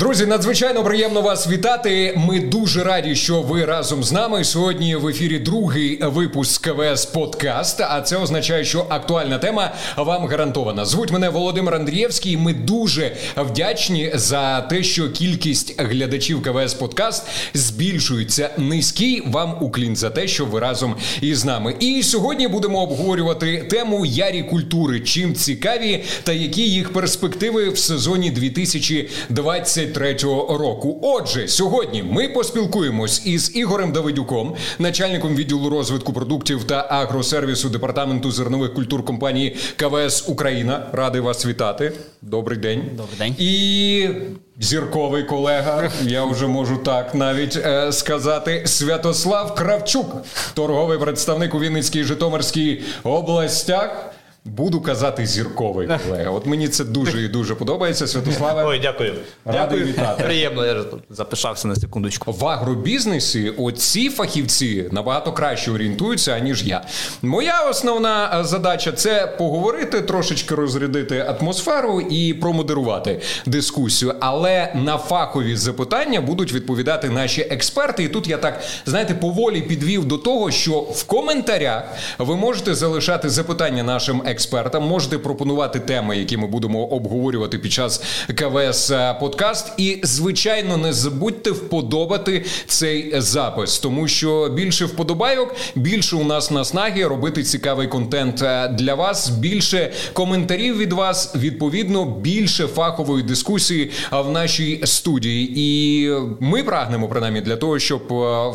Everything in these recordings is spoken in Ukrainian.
Друзі, надзвичайно приємно вас вітати. Ми дуже раді, що ви разом з нами. Сьогодні в ефірі другий випуск КВС Подкаст. А це означає, що актуальна тема вам гарантована. Звуть мене Володимир Андрієвський. Ми дуже вдячні за те, що кількість глядачів КВС Подкаст збільшується. Низький вам уклін за те, що ви разом із нами. І сьогодні будемо обговорювати тему ярі культури. Чим цікаві та які їх перспективи в сезоні 2020 2023 року. Отже, сьогодні ми поспілкуємось із Ігорем Давидюком, начальником відділу розвитку продуктів та агросервісу департаменту зернових культур компанії КВС Україна. Радий вас вітати. Добрий день. Добрий день. І зірковий колега. Я вже можу так навіть е, сказати. Святослав Кравчук, торговий представник у Вінницькій Житомирській областях. Буду казати зірковий колега. От мені це дуже і дуже подобається. Святославе. Ой, дякую. Радий дякую. вітати. Приємно, я тут запишався на секундочку. В агробізнесі оці фахівці набагато краще орієнтуються, аніж я. Моя основна задача це поговорити, трошечки розрядити атмосферу і промодерувати дискусію. Але на фахові запитання будуть відповідати наші експерти. І тут я так знаєте, поволі підвів до того, що в коментарях ви можете залишати запитання нашим експертам експертам. Можете пропонувати теми, які ми будемо обговорювати під час КВС е, подкаст. І звичайно, не забудьте вподобати цей запис, тому що більше вподобайок, більше у нас наснаги робити цікавий контент е, для вас. Більше коментарів від вас, відповідно, більше фахової дискусії в нашій студії. І ми прагнемо принаймні для того, щоб е,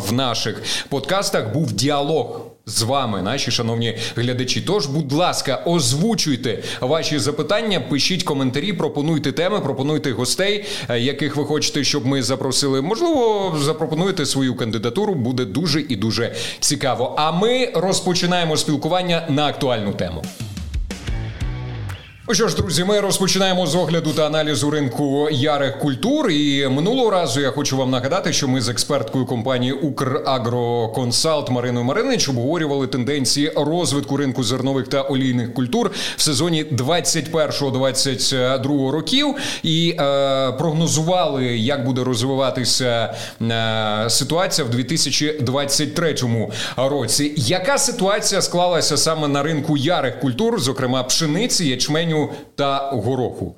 в наших подкастах був діалог з вами, наші шановні глядачі. Тож, будь ласка, озвучуйте ваші запитання, пишіть коментарі, пропонуйте теми, пропонуйте гостей, е, яких ви хочете, щоб ми запросили. Можливо, запропонуйте свою кандидатуру. Буде дуже і дуже цікаво. А ми розпочинаємо спілкування на актуальну тему. Ну що ж, друзі, ми розпочинаємо з огляду та аналізу ринку ярих культур. І минулого разу я хочу вам нагадати, що ми з експерткою компанії Украгроконсалт Мариною Маринич обговорювали тенденції розвитку ринку зернових та олійних культур в сезоні 21-22 років і е, прогнозували, як буде розвиватися е, ситуація в 2023 році. Яка ситуація склалася саме на ринку ярих культур, зокрема пшениці, ячменю? Ячменю та гороху.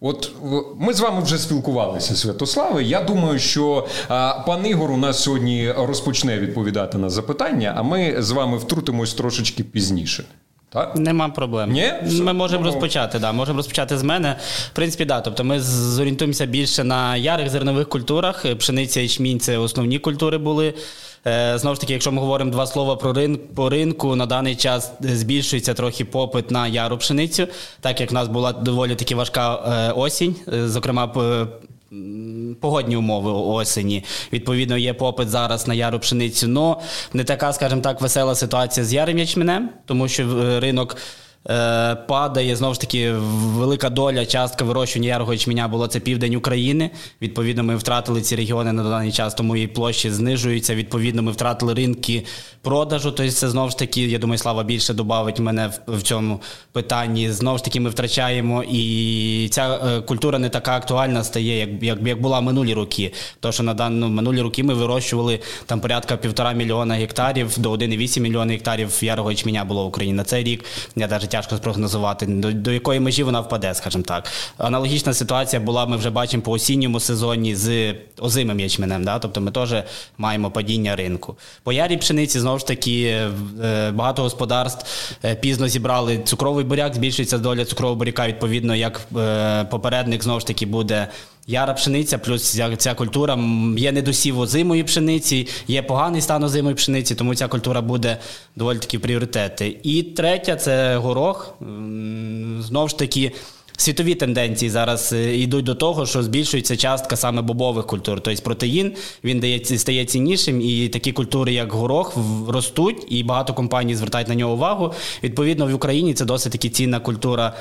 От ми з вами вже спілкувалися, Святославе. Я думаю, що а, пан Ігор у нас сьогодні розпочне відповідати на запитання, а ми з вами втрутимось трошечки пізніше. Так? Нема проблем. Ні? Ми можемо ну, розпочати. Да. Можемо розпочати з мене. В принципі, да. Тобто ми зорієнтуємося більше на ярих зернових культурах. Пшениця і чмінь це основні культури були. Е, знову ж таки, якщо ми говоримо два слова про ринок по ринку, на даний час збільшується трохи попит на яру пшеницю, так як в нас була доволі таки важка е, осінь, е, зокрема Погодні умови осені. Відповідно, є попит зараз на яру пшеницю. Но не така, скажімо так, весела ситуація з ярим ячменем, тому що ринок. Е, падає знову ж таки велика доля частка вирощування ярого ячменя було це південь України. Відповідно, ми втратили ці регіони на даний час, тому і площі знижуються. Відповідно, ми втратили ринки продажу. Тобто, це знову ж таки, я думаю, слава більше додавить мене в, цьому питанні. Знову ж таки, ми втрачаємо, і ця е, культура не така актуальна стає, як як, як була минулі роки. Тому що на дану минулі роки ми вирощували там порядка півтора мільйона гектарів до 1,8 мільйона гектарів ярого ячменя було в Україні. На цей рік я навіть тяжко спрогнозувати, до, до якої межі вона впаде, скажімо так. Аналогічна ситуація була, ми вже бачимо по осінньому сезоні з озимим ячменем. Да? Тобто ми теж маємо падіння ринку. По ярій пшениці знову ж таки е, багато господарств е, пізно зібрали цукровий буряк, збільшується доля цукрового буряка, відповідно, як е, попередник знову ж таки буде. Яра пшениця, плюс ця, культура є недосів озимої пшениці, є поганий стан озимої пшениці, тому ця культура буде доволі таки пріоритети. І третя це горох. Знову ж таки. Світові тенденції зараз е, йдуть до того, що збільшується частка саме бобових культур. Тобто протеїн він дає стає ціннішим, і такі культури, як горох, ростуть, і багато компаній звертають на нього увагу. Відповідно, в Україні це досить таки цінна культура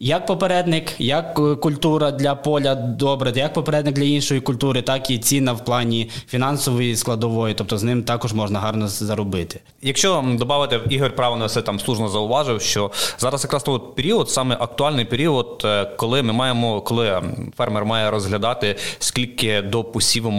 Як попередник, як е, культура для поля добре, як попередник для іншої культури, так і ціна в плані фінансової складової, тобто з ним також можна гарно заробити. Якщо додати, Ігор правильно все там слушно зауважив, що зараз якраз той період, саме актуальний період, е, коли ми маємо, коли фермер має розглядати, скільки до посіву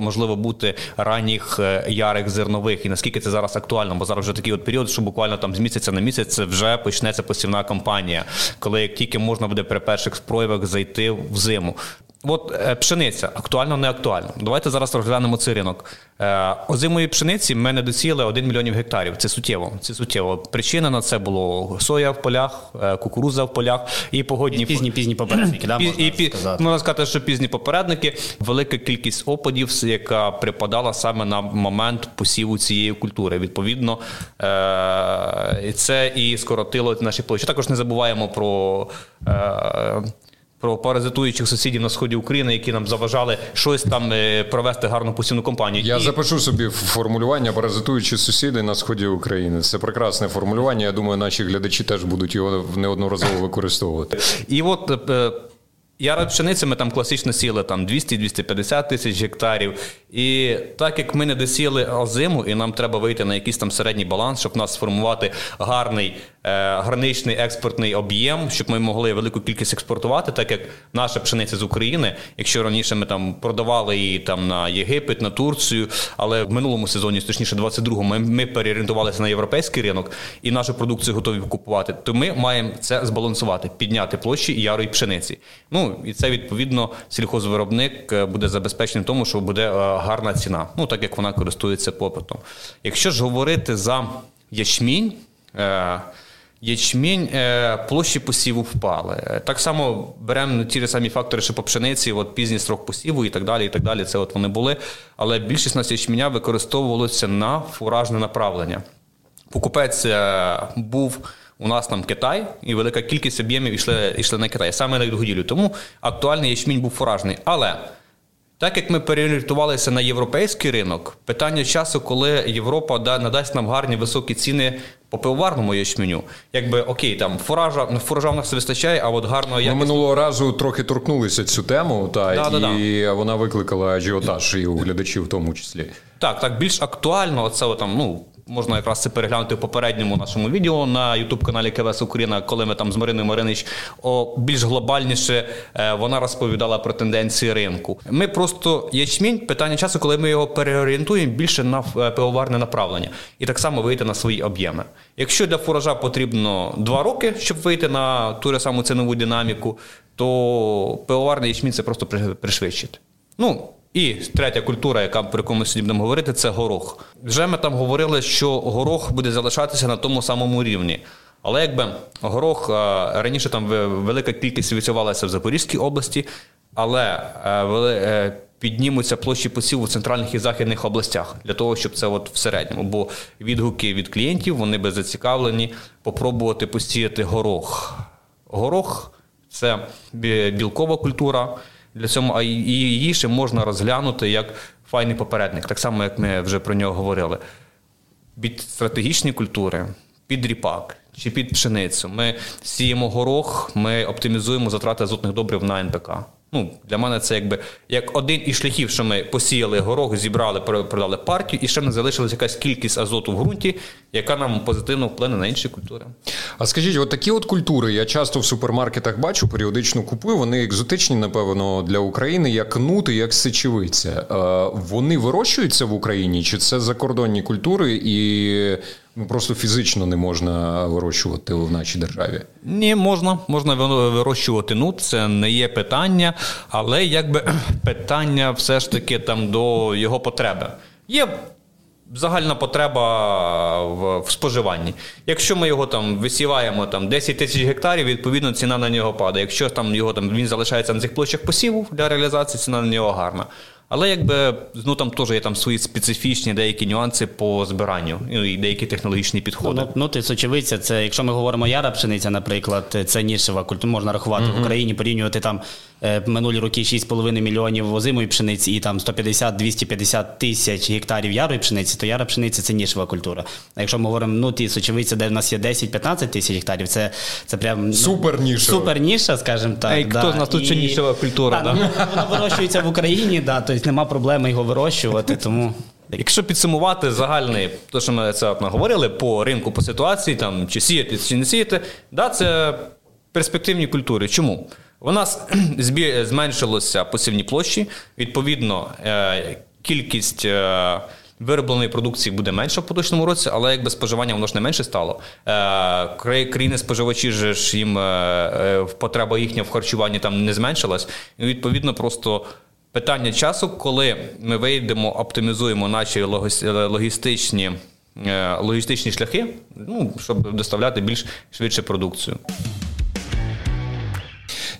можливо бути ранніх е, ярих зернових, і наскільки це зараз актуально, бо зараз вже такий от період, що буквально там з місяця на місяць вже почнеться посівна кампанія, коли як тільки можна буде при перших спроявах зайти в зиму. От е, пшениця актуально, не актуально. Давайте зараз розглянемо цей ринок. Е, озимої пшениці ми не досіяли 1 мільйон гектарів. Це суттєво. Це суттєво. Причина на це було соя в полях, е, кукуруза в полях і погодні і пізні пізні попередники. да, можна і, сказати. Можна сказати, що пізні попередники, велика кількість опадів, яка припадала саме на момент посіву цієї культури. Відповідно, це і скоротило наші площі. Також не забуваємо про про паразитуючих сусідів на сході України, які нам заважали щось там е, провести гарну посівну компанію. Я І... запишу собі формулювання паразитуючі сусіди на сході України. Це прекрасне формулювання. Я думаю, наші глядачі теж будуть його неодноразово використовувати. І от е, Яра пшениці ми там класично сіли там 200-250 тисяч гектарів. І так як ми не досіли озиму, і нам треба вийти на якийсь там середній баланс, щоб в нас сформувати гарний е, граничний експортний об'єм, щоб ми могли велику кількість експортувати, так як наша пшениця з України, якщо раніше ми там продавали її там на Єгипет, на Турцію, але в минулому сезоні, точніше, 22-му, ми, ми переорієнтувалися на європейський ринок і нашу продукцію готові купувати, то ми маємо це збалансувати, підняти площі ярої пшениці. Ну і це відповідно сільхозвиробник е, буде забезпечений тому, що буде е, гарна ціна, ну так як вона користується попитом. Якщо ж говорити за ячмінь. Е, ячмінь площі посіву впали. Так само беремо ті самі фактори, що по пшениці, от пізній срок посіву і так далі. і так далі. Це от вони були. Але більшість нас ячменя використовувалося на фуражне направлення. Покупець був у нас там Китай, і велика кількість об'ємів йшли, йшли на Китай, саме на торгівлю. Тому актуальний ячмінь був фуражний. Але так як ми переорієнтувалися на європейський ринок, питання часу, коли Європа надасть нам гарні високі ціни по пивоварному ячменю, якби окей, там фуража фуража в нас вистачає, а от гарного якість... Ми минулого разу трохи торкнулися цю тему, та да, і да, вона викликала ажіотаж і у глядачів в тому числі. Так, так, більш актуально, це там, ну. Можна якраз це переглянути в попередньому нашому відео на ютуб-каналі КВС Україна, коли ми там з Мариною Маринич о, більш глобальніше е, вона розповідала про тенденції ринку. Ми просто ячмінь, питання часу, коли ми його переорієнтуємо більше на е, пивоварне направлення і так само вийти на свої об'єми. Якщо для фуража потрібно два роки, щоб вийти на ту саму цінову динаміку, то пивоварний ячмінь це просто пришвидшить. Ну, і третя культура, яка про яку ми сьогодні будемо говорити, це горох. Вже ми там говорили, що горох буде залишатися на тому самому рівні. Але якби горох раніше там велика кількість відсувалася в Запорізькій області, але е, е, піднімуться площі посіву в центральних і західних областях для того, щоб це от в середньому. Бо відгуки від клієнтів вони би зацікавлені попробувати посіяти горох. Горох це білкова культура. Для цього а її ще можна розглянути як файний попередник, так само, як ми вже про нього говорили. Під стратегічні культури, під ріпак чи під пшеницю. Ми сіємо горох, ми оптимізуємо затрати азотних добрив на НПК. Ну, Для мене це якби як один із шляхів, що ми посіяли горох, зібрали, продали партію, і ще не залишилась якась кількість азоту в ґрунті, яка нам позитивно вплине на інші культури. А скажіть, от такі от культури я часто в супермаркетах бачу, періодично купую. Вони екзотичні, напевно, для України, як нут і як сечевиця. Е, вони вирощуються в Україні, чи це закордонні культури і Ну просто фізично не можна вирощувати в нашій державі. Ні, можна, можна вирощувати нут, це не є питання, але якби питання все ж таки там до його потреби. Є загальна потреба в, в споживанні. Якщо ми його там висіваємо там 10 тисяч гектарів, відповідно ціна на нього падає. Якщо там його там він залишається на цих площах посіву для реалізації, ціна на нього гарна. Але якби ну там теж є там свої специфічні деякі нюанси по збиранню ну, і деякі технологічні підходи. Ну, ну ти сочевиця, це якщо ми говоримо яра пшениця, наприклад, це нішева культура, можна рахувати mm-hmm. в Україні, порівнювати там минулі роки 6,5 мільйонів озимої пшениці і там 150-250 тисяч гектарів ярої пшениці, то яра пшениці це нішева культура. А якщо ми говоримо, ну ті сочевиці, де в нас є 10-15 тисяч гектарів, це, це прям ну, Супер нішева. Супер ніша, скажімо так. Ей, хто з нас тут ще нішева культура, Да, да? ну, Воно вирощується в Україні, да, тобто нема проблеми його вирощувати, тому. Якщо підсумувати загальний, то що ми це наговорили по ринку, по ситуації, там чи сіяти, чи не сіяти, да, це перспективні культури. Чому? У нас зменшилося посівні площі, відповідно, е, кількість. е, Виробленої продукції буде менше в поточному році, але якби споживання воно ж не менше стало. Е, країни споживачі ж їм потреба їхня в харчуванні там не зменшилась. І відповідно просто питання часу, коли ми вийдемо, оптимізуємо наші логіс- логістичні, логістичні шляхи, ну, щоб доставляти більш швидше продукцію.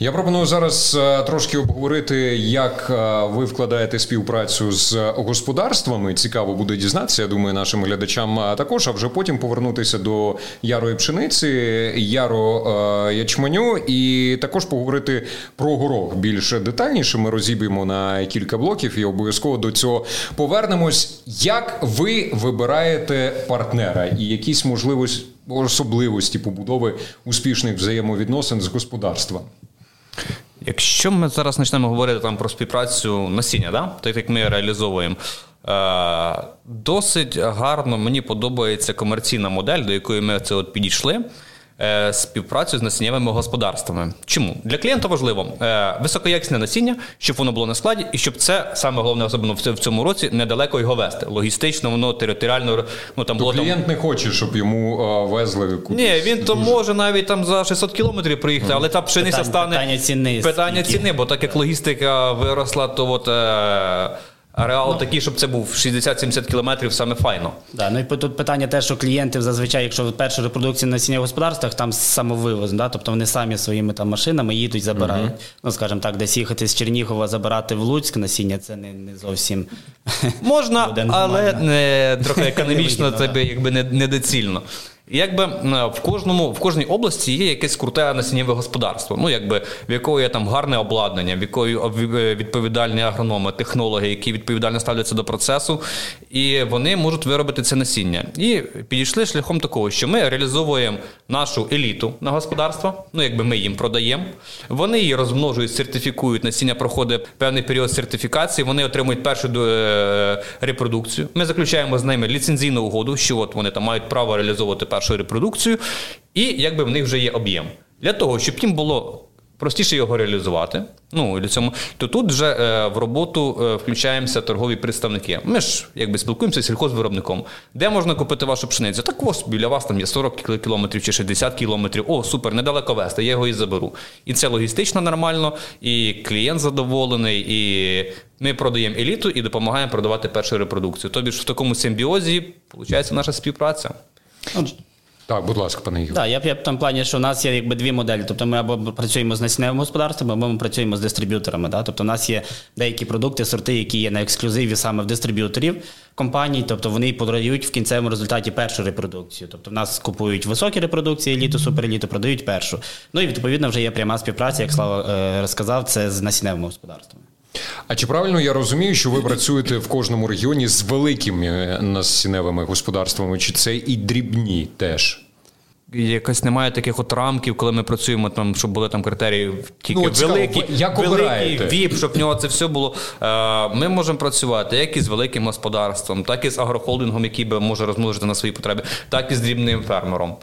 Я пропоную зараз е, трошки обговорити, як е, ви вкладаєте співпрацю з господарствами. Цікаво буде дізнатися. Я думаю, нашим глядачам е, також. А вже потім повернутися до ярої пшениці, яро ячменю, і також поговорити про горох більш детальніше. Ми розіб'ємо на кілька блоків і обов'язково до цього повернемось. Як ви вибираєте партнера і якісь можливості особливості побудови успішних взаємовідносин з господарством? Якщо ми зараз почнемо говорити там про співпрацю насіння, да? так як ми реалізовуємо, е, досить гарно мені подобається комерційна модель, до якої ми це от підійшли. Е, Співпрацю з насіннєвими господарствами. Чому? Для клієнта важливо е, високоякісне насіння, щоб воно було на складі, і щоб це саме головне, особливо в цьому році, недалеко його вести. Логістично, воно територіально ну там То було там. клієнт не хоче, щоб йому е, везли кудись. Ні, він то може навіть там за 600 кілометрів приїхати, але та пшениця Питання- стане питання ціни, Питання скільки? ціни, бо так як логістика виросла, то от е, реал такий, щоб це був 60-70 кілометрів, саме файно. Да, ну і тут питання те, що клієнти зазвичай, якщо перша репродукція на сіння господарствах, там самовивоз, да? тобто вони самі своїми там машинами їдуть, забирають. Ну, скажімо так, десь їхати з Чернігова, забирати в Луцьк насіння, це не, не зовсім Можна, але не, трохи економічно це якби не, недоцільно. Якби е, в кожному в кожній області є якесь круте насіннєве господарство. Ну якби в якого є там гарне обладнання, в якої е, відповідальні агрономи, технологи, які відповідально ставляться до процесу, і вони можуть виробити це насіння. І підійшли шляхом такого, що ми реалізовуємо нашу еліту на господарство. Ну якби ми їм продаємо. Вони її розмножують, сертифікують. Насіння проходить певний період сертифікації. Вони отримують першу е, репродукцію. Ми заключаємо з ними ліцензійну угоду, що от вони там мають право реалізовувати першу репродукцію, і якби в них вже є об'єм. Для того, щоб їм було простіше його реалізувати, ну для цьому, то тут вже е, в роботу е, включаємося торгові представники. Ми ж якби спілкуємося з сільхозвиробником. Де можна купити вашу пшеницю? Так ось біля вас там є 40 кілометрів чи 60 кілометрів. О, супер, недалеко вести, я його і заберу. І це логістично нормально, і клієнт задоволений, і ми продаємо еліту і допомагаємо продавати першу репродукцію. Тобі ж в такому симбіозі виходить наша співпраця. Так, будь ласка, пане Ігор. Так, я б я в тому плані, що у нас є якби дві моделі. Тобто ми або працюємо з насінневим господарством, або ми працюємо з дистриб'юторами. Да? Тобто у нас є деякі продукти, сорти, які є на ексклюзиві саме в дистриб'юторів компаній, тобто вони подають в кінцевому результаті першу репродукцію. Тобто в нас купують високі репродукції, еліту, супереліту, продають першу. Ну і відповідно вже є пряма співпраця, як Слава е, розказав, це з насінневим господарством. А чи правильно я розумію, що ви працюєте в кожному регіоні з великими насінневими господарствами, чи це і дрібні теж? Якось немає таких от рамків, коли ми працюємо там, щоб були там критерії тільки Ну, великі, як великий віп, щоб в нього це все було. Е, Ми можемо працювати як із великим господарством, так і з агрохолдингом, який би може розмножити на свої потреби, так і з дрібним фермером.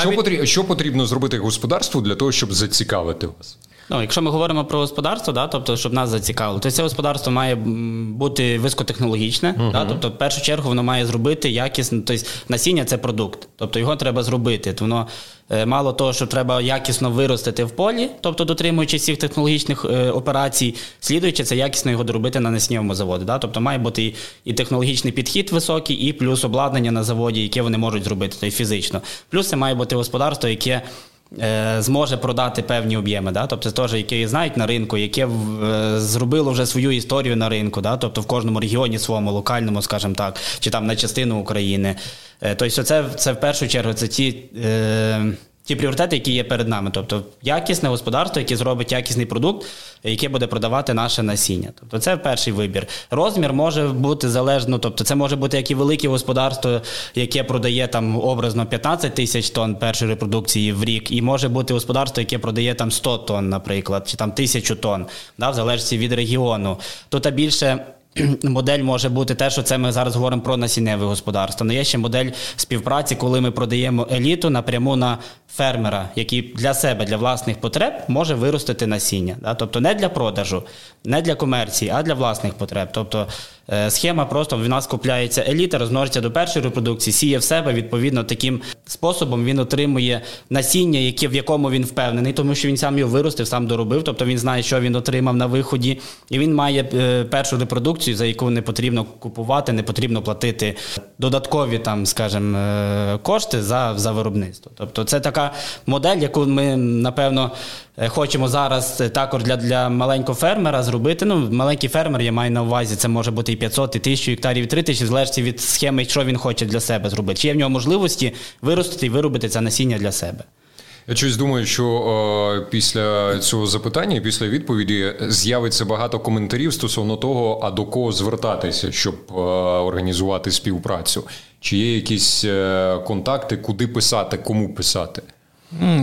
Що, потрібно, що потрібно зробити господарству для того, щоб зацікавити вас? Ну, якщо ми говоримо про господарство, да, тобто, щоб нас зацікавило, то це господарство має бути високотехнологічне. Да, тобто, в першу чергу, воно має зробити якісно, тобто насіння це продукт, тобто його треба зробити. То Воно е, мало того, що треба якісно виростити в полі, тобто дотримуючись всіх технологічних е, операцій, слідуючи це якісно його доробити на насіннєвому заводі. Да? Тобто має бути і, і технологічний підхід високий, і плюс обладнання на заводі, яке вони можуть зробити, тобто фізично. Плюс це має бути господарство, яке зможе продати певні об'єми. Да? Тобто теж, які знають на ринку, яке е, зробило вже свою історію на ринку, да? тобто в кожному регіоні своєму, локальному, скажімо так, чи там на частину України. Е, тобто це, це в першу чергу це ті. Е, ті пріоритети, які є перед нами. Тобто якісне господарство, яке зробить якісний продукт, яке буде продавати наше насіння. Тобто це перший вибір. Розмір може бути залежно, тобто це може бути як і велике господарство, яке продає там образно 15 тисяч тонн першої репродукції в рік, і може бути господарство, яке продає там 100 тонн, наприклад, чи там тисячу тонн, да, в залежності від регіону. Тут більше. Модель може бути те, що це ми зараз говоримо про насінневе господарство. Але є ще модель співпраці, коли ми продаємо еліту напряму на фермера, який для себе, для власних потреб може виростити насіння. Тобто не для продажу, не для комерції, а для власних потреб. Тобто схема просто в нас купляється еліта, розмножиться до першої репродукції, сіє в себе. Відповідно, таким способом він отримує насіння, яке в якому він впевнений, тому що він сам його виростив, сам доробив. Тобто він знає, що він отримав на виході, і він має е, першу репродукцію, за яку не потрібно купувати, не потрібно платити додаткові там, скажімо, е, кошти за, за виробництво. Тобто, це така модель, яку ми напевно е, хочемо зараз також для для маленького фермера зробити. Ну, маленький фермер, я маю на увазі, це може бути і 500, і 1000 гектарів, і 3000, залежить від схеми, що він хоче для себе зробити. Чи є в нього можливості виростити і виробити це насіння для себе. Я щось думаю, що о, після цього запитання, після відповіді, з'явиться багато коментарів стосовно того, а до кого звертатися, щоб о, організувати співпрацю. Чи є якісь е, контакти, куди писати, кому писати?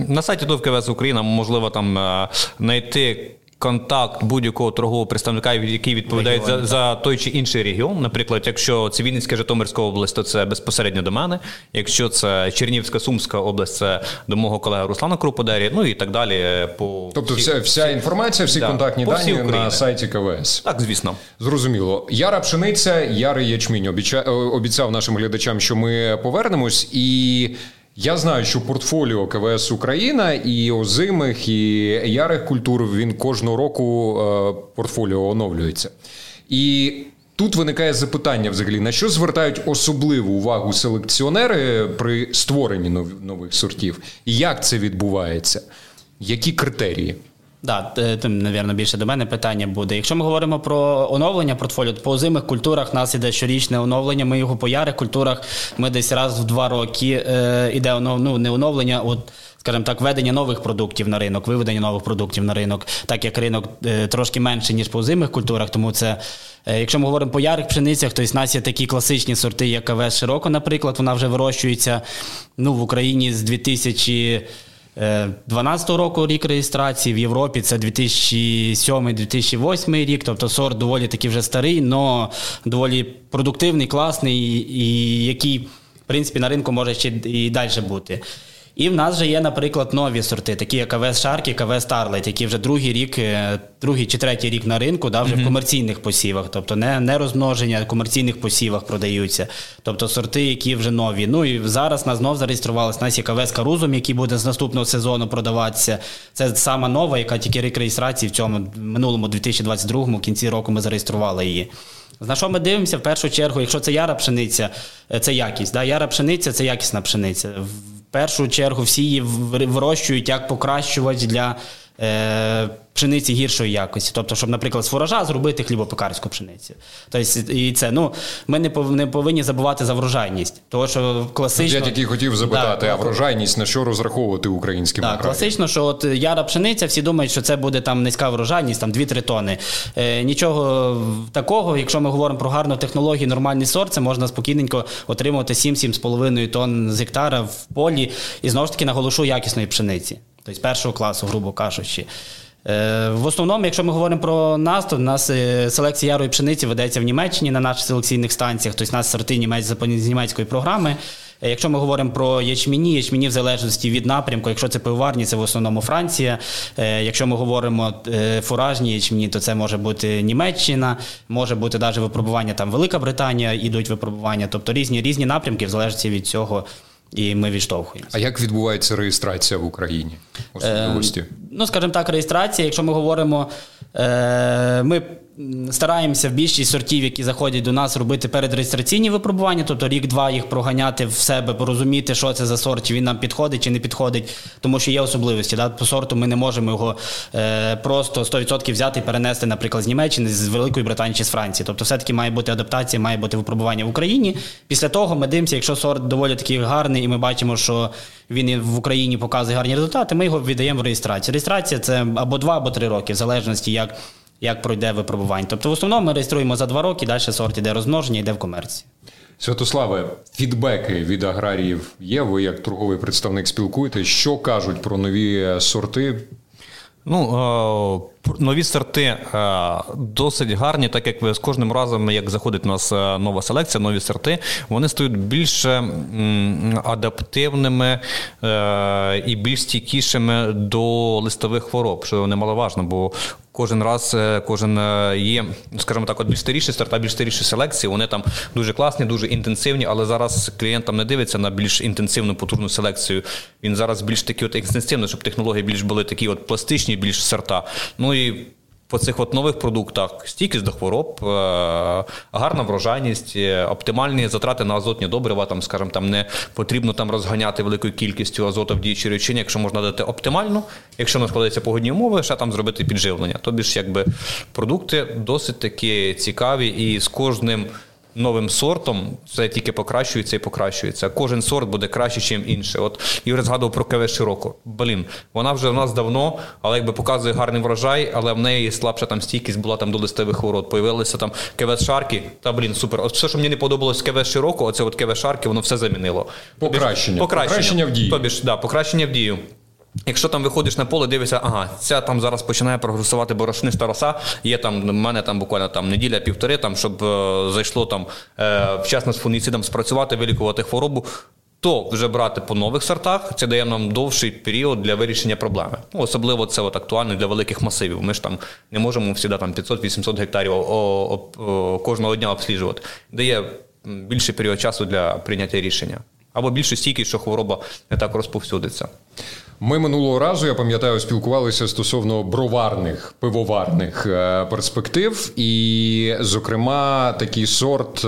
На сайті ТОВ КВС Україна можливо там е, знайти. Контакт будь-якого торгового представника, який відповідає за, за той чи інший регіон. Наприклад, якщо це Вінницька Житомирська область, то це безпосередньо до мене. Якщо це Чернівська Сумська область, це до мого колеги Руслана Круподарі, ну і так далі. е, По Тобто, всій- вся, вся інформація, всі Да, контактні дані на сайті КВС. Так, звісно. Зрозуміло. Яра пшениця, ярий ячмінь. Е, Обіцяв нашим глядачам, що ми повернемось. І я знаю, що портфоліо КВС Україна і озимих, і ярих культур він кожного року е, портфоліо оновлюється. І тут виникає запитання взагалі, на що звертають особливу увагу селекціонери при створенні нов- нових сортів? І як це відбувається? Які критерії? Да, тим, напевно, більше до мене питання буде. Якщо ми говоримо про оновлення портфоліо, то по озимих культурах нас іде щорічне оновлення. Ми його по ярих культурах ми десь раз в два роки е, іде ну, не оновлення, от, скажімо так, введення нових продуктів на ринок, виведення нових продуктів на ринок, так як ринок е, трошки менший, ніж по озимих культурах. Тому це, е, якщо ми говоримо по ярих пшеницях, то в нас є такі класичні сорти, як КВС Широко, наприклад, вона вже вирощується ну, в Україні з 2000 12 року рік реєстрації в Європі це 2007-2008 рік, тобто сорт доволі таки вже старий, але доволі продуктивний, класний і який, в принципі, на ринку може ще і далі бути. І в нас вже є, наприклад, нові сорти, такі як КВС Шарк і КВС Старлайт, які вже другий рік, е, другий чи третій рік на ринку, да, вже в комерційних посівах, тобто не, не розмноження, а в комерційних посівах продаються. Тобто сорти, які вже нові. Ну і зараз нас знов зареєструвалися. У нас є КВС Карузум, який буде з наступного сезону продаватися. Це сама нова, яка тільки рік реєстрації в цьому минулому 2022-му кінці року ми зареєстрували її. На що ми дивимося в першу чергу, якщо це яра пшениця, е, це якість. Да? Яра пшениця це якісна пшениця. Першу чергу всі її вирощують як покращувач для пшениці гіршої якості. Тобто, щоб, наприклад, з фуража зробити хлібопекарську пшеницю. Тобто, і це, ну, ми не пов- не повинні забувати за врожайність. Тому що класично. Я тільки хотів запитати, Да, а врожайність на що розраховувати українським так, аграріям? класично, що от яра пшениця, всі думають, що це буде там низька врожайність, там 2-3 тони. Е, нічого такого, якщо ми говоримо про гарну технологію, нормальний сорт, це можна спокійненько отримувати 7-7,5 тонн з гектара в полі. І знову ж таки наголошу якісної пшениці, тобто першого класу, грубо кажучи. Е, В основному, якщо ми говоримо про нас, то в нас е, селекція ярої пшениці ведеться в Німеччині на наших селекційних станціях, тобто нас сорти німець з німецької програми. Е, Якщо ми говоримо про ячміні, ячміні в залежності від напрямку, якщо це пивоварні, це в основному Франція. Якщо ми говоримо фуражні ячміні, то це може бути Німеччина, може бути навіть випробування там Велика Британія, ідуть випробування, тобто різні різні напрямки в залежності від цього. І ми відштовхуємося. А як відбувається реєстрація в Україні? Особливості? Ну, скажімо так, реєстрація, якщо ми говоримо, е, ми стараємося в більшість сортів, які заходять до нас, робити передреєстраційні випробування, тобто рік-два їх проганяти в себе, порозуміти, що це за сорт, чи він нам підходить чи не підходить, тому що є особливості. Да? По сорту ми не можемо його е, просто 100% взяти і перенести, наприклад, з Німеччини, з Великої Британії чи з Франції. Тобто, все-таки має бути адаптація, має бути випробування в Україні. Після того ми дивимося, якщо сорт доволі такий гарний, і ми бачимо, що він в Україні показує гарні результати, ми його віддаємо в реєстрацію. Реєстрація це або два, або три роки, в залежності як як пройде випробування. Тобто, в основному ми реєструємо за два роки, далі сорт іде розмноження, йде в комерції. Святославе, фідбеки від аграріїв є. Ви як торговий представник спілкуєтесь, що кажуть про нові сорти? Ну, нові сорти е, досить гарні, так як ви з кожним разом, як заходить у нас е, нова селекція, нові сорти, вони стають більш адаптивними е, і більш стійкішими до листових хвороб, що немаловажно, бо Кожен раз, кожен є, скажімо так, от більш старіші старта, більш старіші селекції. Вони там дуже класні, дуже інтенсивні, але зараз клієнт там не дивиться на більш інтенсивну потужну селекцію. Він зараз більш такі от екстенсивно, щоб технології більш були такі от пластичні, більш сорта. Ну і по цих от нових продуктах стійкість до хвороб, е, гарна врожайність, е, оптимальні затрати на азотні добрива, там, скажімо, там не потрібно там розганяти великою кількістю азоту в діючій речині, якщо можна дати оптимально, якщо не складаються погодні умови, ще там зробити підживлення. Тобі ж якби продукти досить такі цікаві і з кожним новим сортом це тільки покращується і покращується. Кожен сорт буде краще, ніж інший. От Юрій згадував про КВ Широко. Блін, вона вже в нас давно, але якби показує гарний врожай, але в неї слабша там стійкість була там до листових хвороб. Появилися там КВ Шарки. Та блін, супер. От все, що мені не подобалось КВ Широко, оце от КВ Шарки, воно все замінило. Покращення. Покращення, покращення в дії. Тобі ж, да, покращення в дію. Якщо там виходиш на поле, дивишся, ага, ця там зараз починає прогресувати борошниста роса, є там в мене там буквально там неділя-півтори, там, щоб е, зайшло там е, вчасно з фунгіцидом спрацювати, вилікувати хворобу, то вже брати по нових сортах це дає нам довший період для вирішення проблеми. Ну, Особливо це от актуально для великих масивів. Ми ж там не можемо всі там 500-800 гектарів о, о, о, кожного дня обсліджувати. Дає більший період часу для прийняття рішення. Або більше стійкість, що хвороба не так розповсюдиться. Ми минулого разу, я пам'ятаю, спілкувалися стосовно броварних пивоварних е, перспектив, і, зокрема, такий сорт е,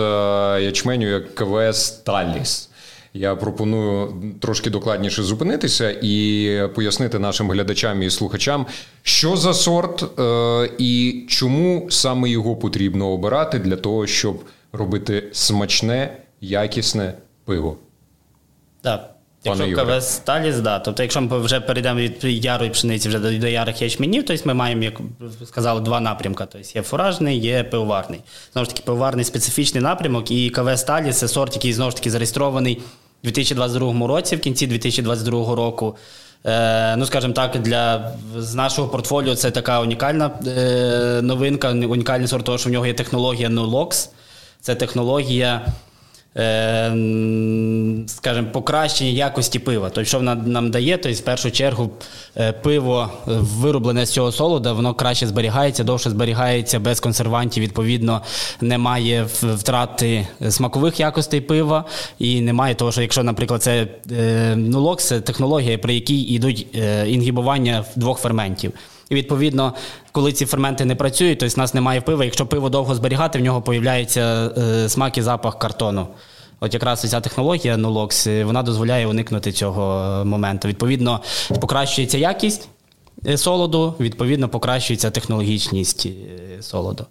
ячменю, як КВС Таліс. Я пропоную трошки докладніше зупинитися і пояснити нашим глядачам і слухачам, що за сорт е, і чому саме його потрібно обирати для того, щоб робити смачне, якісне пиво. Так. Якщо КВС Сталіс, да. Тобто, якщо ми вже перейдемо від ярої пшениці вже до, до ярих ячменів, то ми маємо, як сказали, два напрямки. Тобто є фуражний, є пивоварний. Знову ж таки, пивоварний специфічний напрямок, і КВС Сталіс це сорт, який знову ж таки зареєстрований у 2022 році, в кінці 2022 року. Е, ну, скажімо так, для з нашого портфоліо це така унікальна е, новинка, унікальний сорт, того, що в нього є технологія NoLox. Це технологія. Ем, скажімо, покращення якості пива. Тобто, що вона нам дає, тобто, в першу чергу е, пиво е, вироблене з цього солода, воно краще зберігається, довше зберігається без консервантів, відповідно, немає втрати смакових якостей пива, і немає того, що якщо, наприклад, це е, нулокс, це технологія, при якій йдуть інгібування двох ферментів. І відповідно, коли ці ферменти не працюють, то тобто в нас немає пива. Якщо пиво довго зберігати, в нього появляється е, смак і запах картону. От якраз ця технологія Нулокс вона дозволяє уникнути цього моменту. Відповідно, покращується якість е, солоду, відповідно, покращується технологічність е, солоду.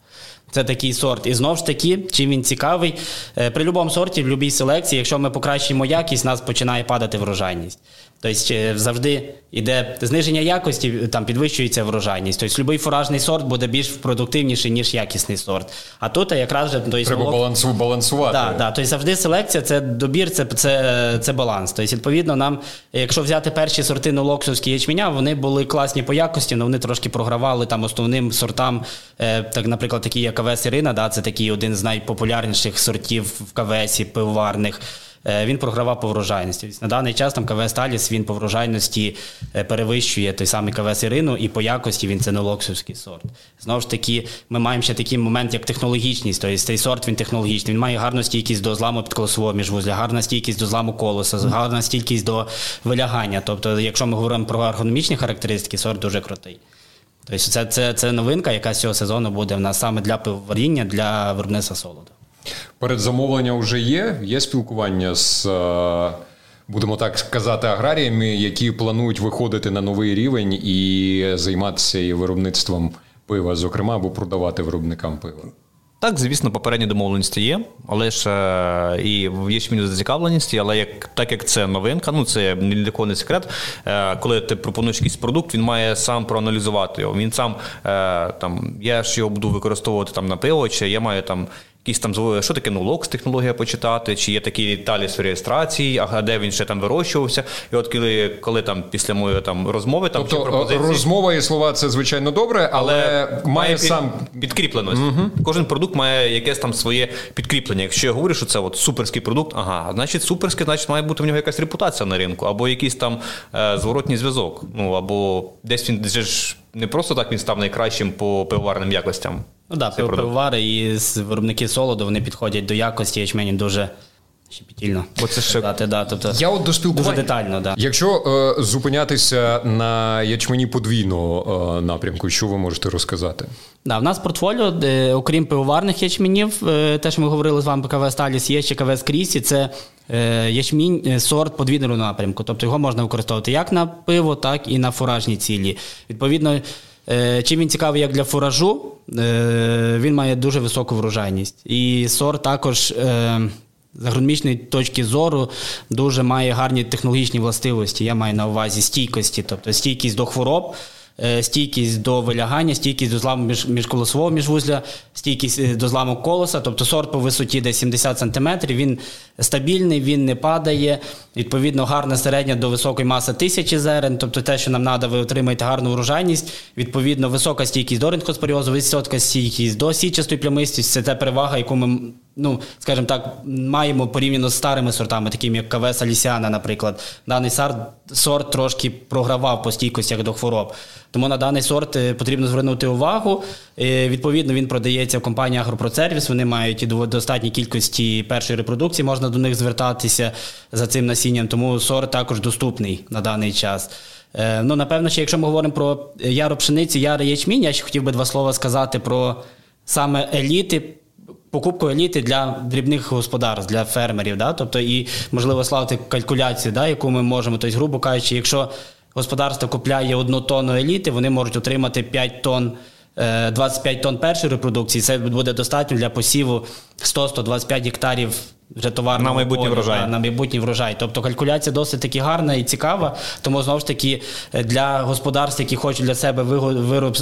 Це такий сорт. І знову ж таки, чим він цікавий, е, при будь-якому сорті, в будь-якій селекції, якщо ми покращуємо якість, нас починає падати врожайність. Тобто завжди йде зниження якості, там підвищується врожайність. Тобто будь-який фуражний сорт буде більш продуктивніший, ніж якісний сорт. А тут якраз же тобто, треба балансу, балансувати. Да, да. Тобто завжди селекція це добір, це це, це баланс. Тобто, відповідно, нам, якщо взяти перші сорти нолоксовські ячменя, вони були класні по якості, але вони трошки програвали там основним сортам, е, так, наприклад, такі як КВС Ірина, да, це такий один з найпопулярніших сортів в КВСі пивоварних. Е, він програвав по врожайності. На даний час там КВС Таліс він по врожайності е, перевищує той самий КВС Ірину, і по якості він це нелоксовський сорт. Знову ж таки, ми маємо ще такий момент, як технологічність. Тобто цей сорт він технологічний. Він має гарну стійкість до зламу підколосового міжвузля, гарна стійкість до зламу колоса, гарна стійкість до вилягання. Тобто, якщо ми говоримо про ергономічні характеристики, сорт дуже крутий. Тобто це, це, це новинка, яка з цього сезону буде в нас саме для пивоваріння, для виробництва солоду. Передзамовлення вже є. Є спілкування з, е, будемо так сказати, аграріями, які планують виходити на новий рівень і займатися і виробництвом пива, зокрема, або продавати виробникам пива. Так, звісно, попередні домовленості є, але ж е, і в ячміню зацікавленість, але як так як це новинка, ну це ні для кого не секрет. Е, коли ти пропонуєш якийсь продукт, він має сам проаналізувати його. Він сам там, я ж його буду використовувати там на пиво, чи я маю там якісь там що таке нулокс технологія почитати, чи є такі таліс реєстрації, а де він ще там вирощувався. І от коли, коли там після моєї там розмови там Тобто пропозиції. розмова і слова це звичайно добре, але, має під- сам підкріпленість. Кожен продукт має якесь там своє підкріплення. Якщо я говорю, що це от суперський продукт, ага, значить суперський, значить має бути в нього якась репутація на ринку, або якийсь там е, зворотній зв'язок. Ну або десь він ж не просто так він став найкращим по пивоварним якостям. Ну да, пивовари і виробники солоду вони підходять до якості ячменю дуже щепетільно. Оце ще- Дати, да, тобто, Я от до спілкування. Дуже детально, да. Якщо е, зупинятися на ячмені подвійного е, напрямку, що ви можете розказати? Да, в нас портфоліо, е, окрім пивоварних ячменів, е, те, що ми говорили з вами про КВ Сталіс, є ще КВ Скрісі, це е, ячмінь е, сорт подвійного напрямку. Тобто його можна використовувати як на пиво, так і на фуражні цілі. Відповідно, е, чим він цікавий як для фуражу, е, він має дуже високу врожайність. І сорт також. З агрономічної точки зору дуже має гарні технологічні властивості. Я маю на увазі стійкості, тобто стійкість до хвороб, е, стійкість до вилягання, стійкість до зламу між, міжколосового міжвузля, стійкість е, до зламу колоса, тобто сорт по висоті десь 70 см, він стабільний, він не падає. Відповідно, гарна середня до високої маси тисячі зерен, тобто те, що нам треба, ви отримаєте гарну врожайність. Відповідно, висока стійкість до ринкоспоріозу, висока стійкість до січастої плямистості. Це та перевага, яку ми, ну, скажімо так, маємо порівняно з старими сортами, такими як КВ Салісіана, наприклад. Даний сорт, сорт трошки програвав по стійкості як до хвороб. Тому на даний сорт е, потрібно звернути увагу. Е, Відповідно, він продається в компанії Агропроцервіс. Вони мають достатній кількості першої репродукції, можна до них звертатися за цим насінням. Тому сорт також доступний на даний час. Е, Ну, напевно, ще якщо ми говоримо про яру пшениці, яри ячмінь, я ще хотів би два слова сказати про саме еліти. Покупку еліти для дрібних господарств, для фермерів, да? тобто і можливо славити калькуляцію, да, яку ми можемо. Тобто, грубо кажучи, якщо господарство купляє одну тонну еліти, вони можуть отримати 5 тонн. е, 25 тонн першої репродукції, це буде достатньо для посіву 100-125 гектарів вже товарного На майбутній врожай. на майбутній врожай. Тобто калькуляція досить таки гарна і цікава. Тому знову ж таки е, для господарств, які хочуть для себе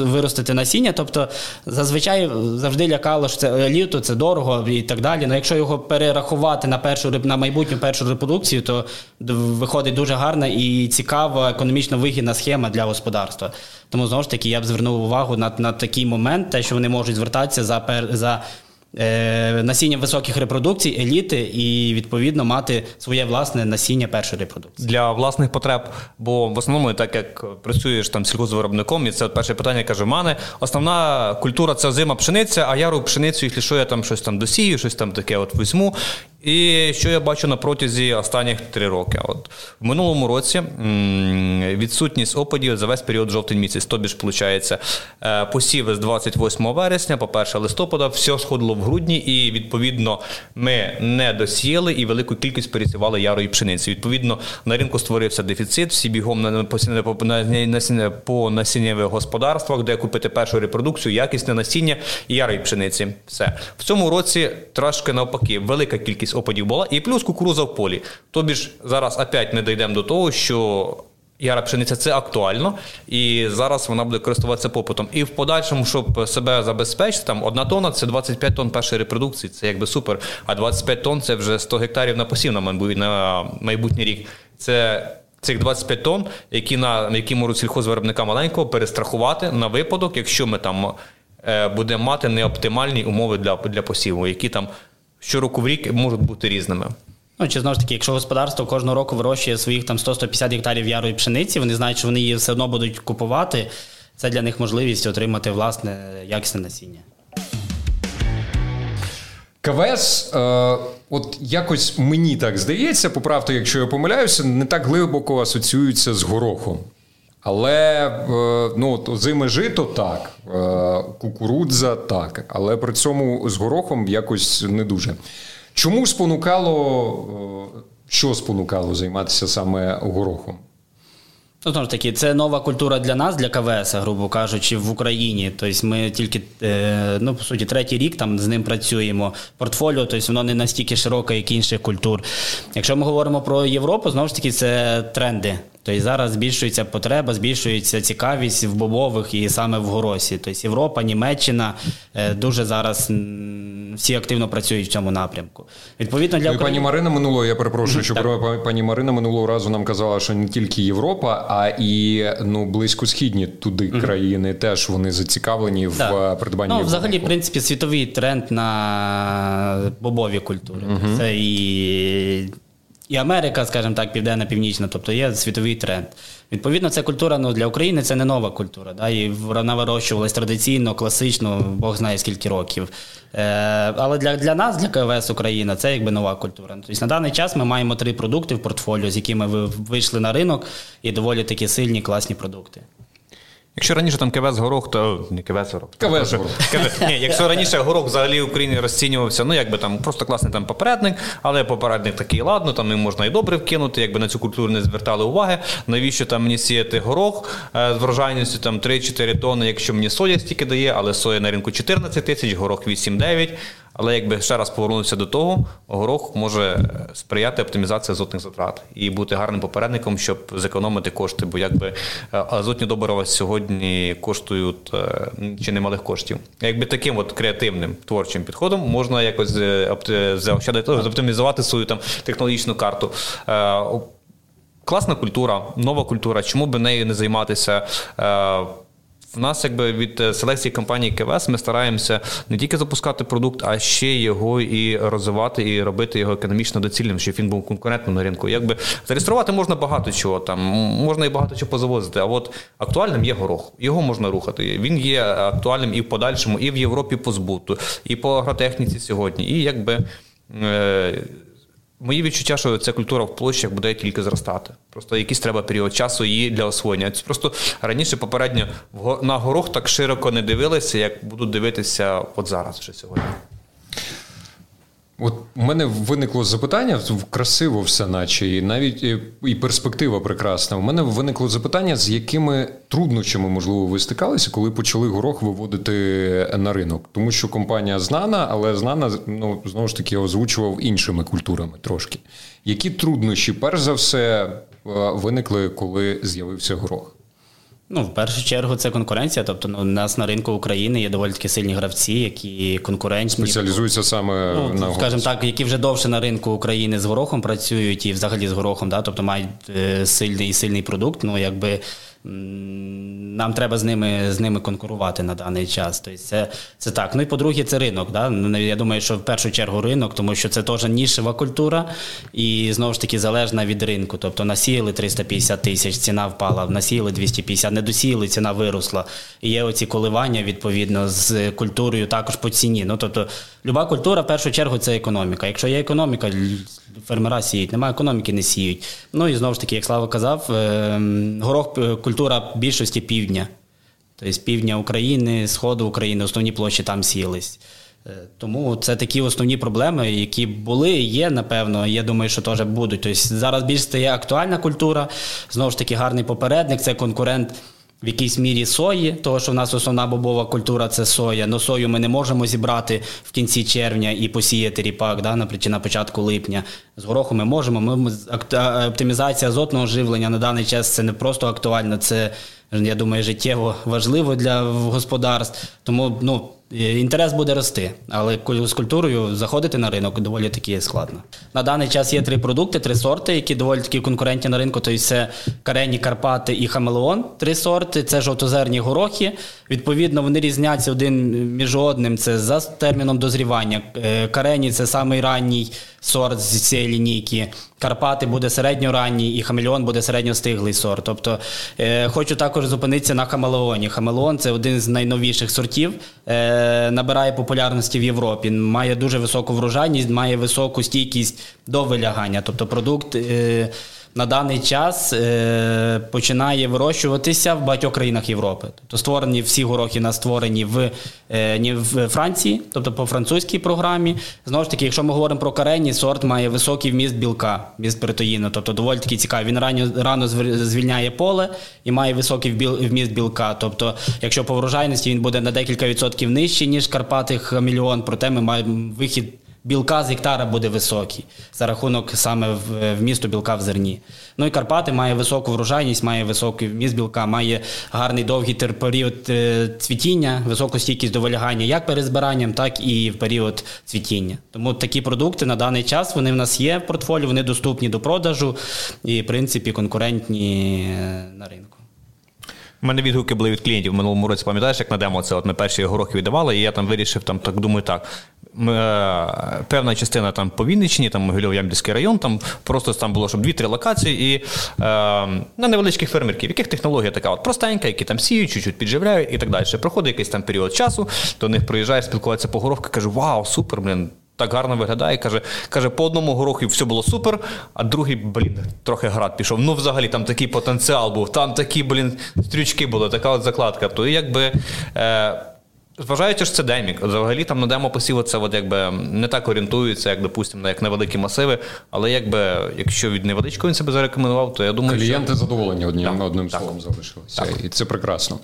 виростити насіння, тобто зазвичай завжди лякало, що це літо, це дорого і так далі. Але якщо його перерахувати на першу на майбутню першу репродукцію, то виходить дуже гарна і цікава, економічно вигідна схема для господарства. Тому знову ж таки я б звернув увагу на, на такий момент, те, що вони можуть звертатися за за. Е, Насіння високих репродукцій, еліти, і відповідно мати своє власне насіння першої репродукції. для власних потреб. Бо в основному, так як працюєш там сільгоспвиробником, і це перше питання каже: в мене основна культура це зима пшениця, а яру пшеницю, якщо що я там щось там досію, щось там таке от візьму. І що я бачу на протязі останніх три роки? От в минулому році відсутність опадів за весь період жовтень місяць. Тобі ж виходить, е, посіви з 28 вересня, по 1 листопада, все сходило в грудні, і відповідно ми не досіяли і велику кількість пересівали ярої пшениці. Відповідно, на ринку створився дефіцит, всі бігом на посіне- по- насіннєвих господарствах, де купити першу репродукцію, якісне насіння і ярої пшениці. Все в цьому році трошки навпаки, велика кількість опадів була, і плюс кукуруза в полі. Тобі ж зараз опять ми дійдемо до того, що. Яра пшениця це актуально, і зараз вона буде користуватися попитом. І в подальшому, щоб себе забезпечити, там одна тонна це 25 тонн першої репродукції, це якби супер. А 25 тонн це вже 100 гектарів на посів на майбу- на майбутній рік. Це цих 25 тонн, які на які можуть сільхозвиробника маленького перестрахувати на випадок, якщо ми там е, будемо мати неоптимальні умови для, для посіву, які там щороку в рік можуть бути різними. Ну, чи знову ж таки, якщо господарство кожного року вирощує своїх там 100-150 гектарів ярої пшениці, вони знають, що вони її все одно будуть купувати. Це для них можливість отримати власне якісне насіння. КВС, е, от якось мені так здається, поправте, якщо я помиляюся, не так глибоко асоціюється з горохом. Але е, ну, от зими жито так, е, кукурудза так, але при цьому з горохом якось не дуже. Чому спонукало, е, що спонукало займатися саме горохом? Ну, знову ж таки, це нова культура для нас, для КВС, грубо кажучи, в Україні. Тобто ми тільки, е, ну, по суті, третій рік там з ним працюємо. Портфоліо, тобто воно не настільки широке, як інших культур. Якщо ми говоримо про Європу, знову ж таки, це тренди. Тобто зараз збільшується потреба, збільшується цікавість в бобових і саме в горосі. Тобто Європа, Німеччина е, дуже зараз всі активно працюють в цьому напрямку. Відповідно для ну, України... пані Марина минулого, я перепрошую, що так. пані Марина минулого разу нам казала, що не тільки Європа, а і ну близькосхідні туди країни теж вони зацікавлені так. в придбанні. Ну, взагалі, в принципі, світовий тренд на бобові культури. Це і і Америка, скажімо так, південна, північна, тобто є світовий тренд. Відповідно, ця культура ну, для України це не нова культура. Да? І вона вирощувалась традиційно, класично, Бог знає скільки років. Е, Але для для нас, для КВС Україна, це якби нова культура. Тобто На даний час ми маємо три продукти в портфоліо, з якими ви вийшли на ринок, і доволі такі сильні, класні продукти. Якщо раніше там КВС горох, то не КВС горох. КВС горох. Ні, Якщо раніше горох взагалі в Україні розцінювався, ну якби там просто класний там попередник, але попередник такий, ладно, там їм можна і добре вкинути, якби на цю культуру не звертали уваги. Навіщо там мені сіяти горох е, з врожайністю там 3-4 тонни, якщо мені соя стільки дає, але соя на ринку 14 тисяч, горох 8-9. Але якби ще раз повернутися до того, горох може сприяти оптимізації азотних затрат і бути гарним попередником, щоб зекономити кошти. Бо якби е, азотні добрива сьогодні коштують е, чи немалих коштів. Якби таким от креативним творчим підходом можна якось е, заощадити, оптимізувати свою там технологічну карту. Класна культура, нова культура. Чому би нею не займатися? В нас, якби від е, селекції компанії КВС, ми стараємося не тільки запускати продукт, а ще його і розвивати, і робити його економічно доцільним, щоб він був конкурентним на ринку. Якби зареєструвати можна багато чого там, можна і багато чого позавозити. А от актуальним є горох. Його можна рухати. Він є актуальним і в подальшому, і в Європі по збуту, і по агротехніці сьогодні. І якби. Мої відчуття, що ця культура в площах буде тільки зростати. Просто якийсь треба період часу її для освоєння. Це просто раніше попередньо на горох так широко не дивилися, як будуть дивитися от зараз вже сьогодні. От у мене виникло запитання красиво все, наче, і навіть і перспектива прекрасна. У мене виникло запитання, з якими труднощами, можливо, ви стикалися, коли почали горох виводити на ринок. Тому що компанія знана, але знана, ну знову ж таки, озвучував іншими культурами трошки. Які труднощі, перш за все, е, виникли, коли з'явився горох? Ну, в першу чергу, це конкуренція. Тобто, ну, у нас на ринку України є доволі таки сильні гравці, які конкурентні. Спеціалізуються саме ну, на скажімо так, які вже довше на ринку України з горохом працюють і взагалі з горохом, да, тобто мають е, сильний сильний продукт. Ну, якби нам треба з ними з ними конкурувати на даний час. Тобто це це так. Ну і по-друге, це ринок. Да? Ну, я думаю, що в першу чергу ринок, тому що це теж нішева культура і знову ж таки залежна від ринку. Тобто насіяли 350 тисяч, ціна впала, насіяли 250, не досіяли, ціна виросла. І є оці коливання відповідно з культурою також по ціні. Ну тобто, люба культура в першу чергу це економіка. Якщо є економіка, фермера сіють, немає економіки, не сіють. Ну і знову ж таки, як Слава казав, ем, горох культура більшості півдня. Тобто півдня України, Сходу України, основні площі там сіялись. Е, тому це такі основні проблеми, які були і є, напевно. Я думаю, що теж будуть. Тобто зараз більш стає актуальна культура. Знову ж таки, гарний попередник, це конкурент в якійсь мірі сої, того що в нас основна бобова культура це соя. Но сою ми не можемо зібрати в кінці червня і посіяти ріпак да, наприклад, на початку липня. З гороху ми можемо. Ми, Оптимізація азотного живлення на даний час це не просто актуально, це я думаю, життєво важливо для господарств. Тому ну. Інтерес буде рости, але з культурою заходити на ринок доволі таки складно. На даний час є три продукти, три сорти, які доволі такі конкурентні на ринку. Тобто це Карені, Карпати і Хамелеон. Три сорти. Це жовтозерні горохи. Відповідно, вони різняться один між одним. Це за терміном дозрівання. Е, Карені це самий ранній сорт з цієї лінійки. Карпати буде середньоранній і хамелеон буде середньостиглий сорт. Тобто е, хочу також зупинитися на хамелеоні. Хамелеон це один з найновіших сортів, е, набирає популярності в Європі. Має дуже високу врожайність, має високу стійкість до вилягання. Тобто продукт. На даний час е, починає вирощуватися в багатьох країнах Європи. Тобто створені всі горохи у нас створені в, е, в Франції, тобто по французькій програмі. Знову ж таки, якщо ми говоримо про карені, сорт має високий вміст білка, вміст перетоїну, тобто доволі таки цікавий. Він рано, рано звільняє поле і має високий вміст білка. Тобто, якщо по врожайності він буде на декілька відсотків нижчий, ніж Карпати хамільон, проте ми маємо вихід. Білка з гектара буде високий за рахунок саме вмісту білка в зерні. Ну і Карпати має високу врожайність, має високий вміст білка, має гарний довгий період е, цвітіння, високу стійкість до вилягання як перед збиранням, так і в період цвітіння. Тому такі продукти на даний час вони в нас є в портфоліо, вони доступні до продажу і, в принципі, конкурентні е, на ринку. У мене відгуки були від клієнтів в минулому році, пам'ятаєш, як на демо це от ми перші горохи віддавали, і я там вирішив, там так думаю, так. е, Певна частина там по Вінниччині, там Могилів-Ямбільський район, там просто там було, щоб дві-три локації, і е, на невеличких фермерків, яких технологія така от простенька, які там сіють, чуть-чуть підживляють і так далі. Проходить якийсь там період часу, до них приїжджає, спілкуватися по гороху, каже, вау, супер, блін. Так гарно виглядає. Каже, каже, по одному гороху все було супер, а другий, блін, трохи град пішов. Ну, взагалі, там такий потенціал був, там такі, блін, стрючки були, така от закладка. То якби. Е, Зважаючи, що це демік, взагалі там на демопосіву це от якби не так орієнтується, як, допустимо, як на великі масиви. Але якби якщо від невеличкого він себе зарекомендував, то я думаю, Клієнти що задоволені одним, Так, одним так. словом залишилися. І це прекрасно.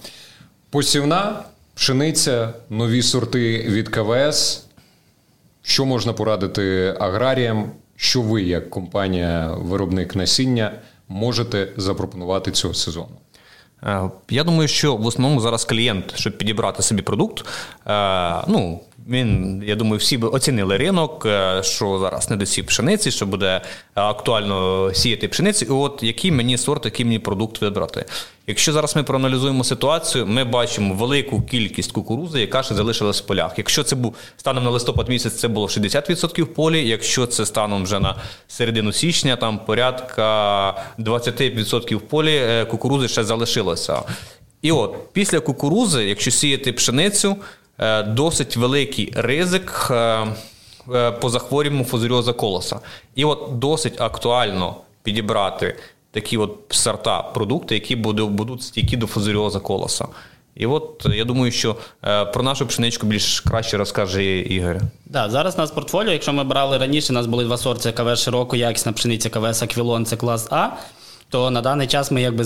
Посівна, пшениця, нові сорти від КВС. Що можна порадити аграріям? Що ви, як компанія-виробник насіння, можете запропонувати цього сезону? Е, Я думаю, що в основному зараз клієнт, щоб підібрати собі продукт, е, ну. Він, я думаю, всі би оцінили ринок, е, що зараз не досів пшениці, що буде актуально сіяти пшениці. І от який мені сорт, який мені продукт вибрати. Якщо зараз ми проаналізуємо ситуацію, ми бачимо велику кількість кукурузи, яка ще залишилась в полях. Якщо це був станом на листопад місяць, це було 60% в полі. Якщо це станом вже на середину січня, там порядка 20% в полі е, кукурузи ще залишилося. І от після кукурузи, якщо сіяти пшеницю, досить великий ризик. е, е, по захворюванню фузаріоза колоса. І от досить актуально підібрати такі от сорта продукти, які будуть стійкі до фузаріоза колоса. І от е, я думаю, що е, про нашу пшеничку більш краще розкаже Ігор. Да, зараз у нас портфоліо, якщо ми брали раніше, у нас були два сорти КВС широко, якісна пшениця, КВС Аквілон, це клас А. То на даний час ми, якби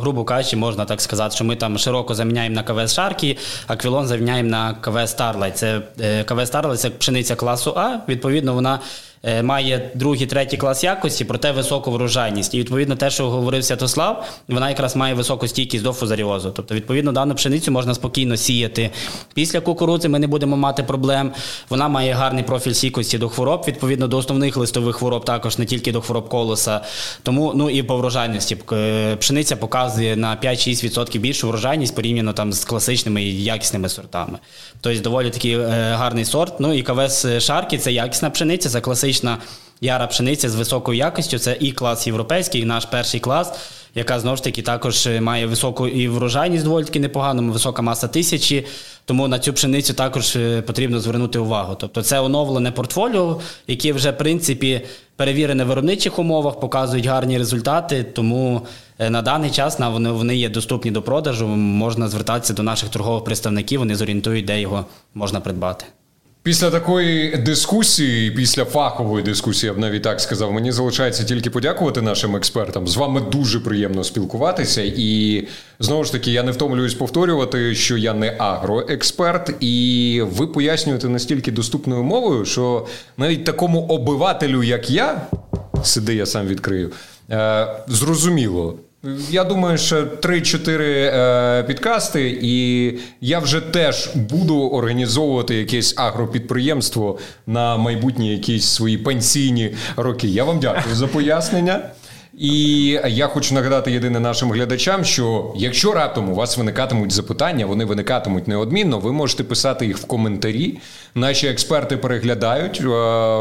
грубо кажучи, можна так сказати, що ми там широко заміняємо на КВС Шаркі, Аквілон заміняємо на КВС Старлай. Це е, КВС Старлай це пшениця класу А. Відповідно, вона має другий, третій клас якості, проте високу врожайність. І відповідно те, що говорив Святослав, вона якраз має високу стійкість до фузаріозу. Тобто, відповідно, дану пшеницю можна спокійно сіяти. Після кукурудзи ми не будемо мати проблем. Вона має гарний профіль стійкості до хвороб, відповідно до основних листових хвороб, також не тільки до хвороб колоса. Тому ну і по врожайності Е, пшениця показує на 5-6% більшу врожайність порівняно там з класичними і якісними сортами. Тобто доволі такий е, гарний сорт. Ну і КВС Шаркі це якісна пшениця, це класична яра пшениця з високою якістю. Це і клас європейський, і наш перший клас, яка знову ж таки також е, має високу і врожайність доволі таки непогану, висока маса тисячі. Тому на цю пшеницю також е, потрібно звернути увагу. Тобто це оновлене портфоліо, яке вже в принципі перевірене в виробничих умовах, показують гарні результати. Тому е, на даний час вони, вони є доступні до продажу. Можна звертатися до наших торгових представників, вони зорієнтують, де його можна придбати. Після такої дискусії, після фахової дискусії, я б навіть так сказав, мені залишається тільки подякувати нашим експертам. З вами дуже приємно спілкуватися. І знову ж таки, я не втомлююсь повторювати, що я не агроексперт, і ви пояснюєте настільки доступною мовою, що навіть такому обивателю, як я, сиди, я сам відкрию, е, зрозуміло. Я думаю, що 3-4 е, підкасти, і я вже теж буду організовувати якесь агропідприємство на майбутні якісь свої пенсійні роки. Я вам дякую за пояснення. І я хочу нагадати єдине нашим глядачам, що якщо раптом у вас виникатимуть запитання, вони виникатимуть неодмінно, ви можете писати їх в коментарі. Наші експерти переглядають, е,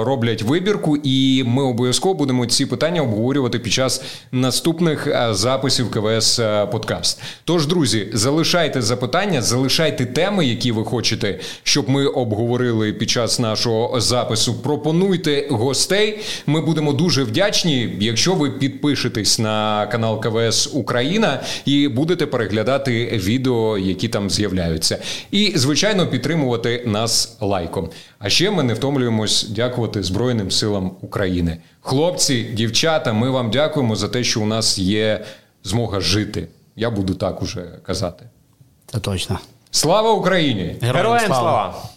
роблять вибірку, і ми обов'язково будемо ці питання обговорювати під час наступних е, записів КВС е, Подкаст. Тож, друзі, залишайте запитання, залишайте теми, які ви хочете, щоб ми обговорили під час нашого запису. Пропонуйте гостей. Ми будемо дуже вдячні, якщо ви підпишете підпишетесь на канал КВС Україна і будете переглядати відео, які там з'являються. І, звичайно, підтримувати нас лайком. А ще ми не втомлюємось дякувати Збройним силам України. Хлопці, дівчата, ми вам дякуємо за те, що у нас є змога жити. Я буду так уже казати. Це точно. Слава Україні! Героям Героям слава!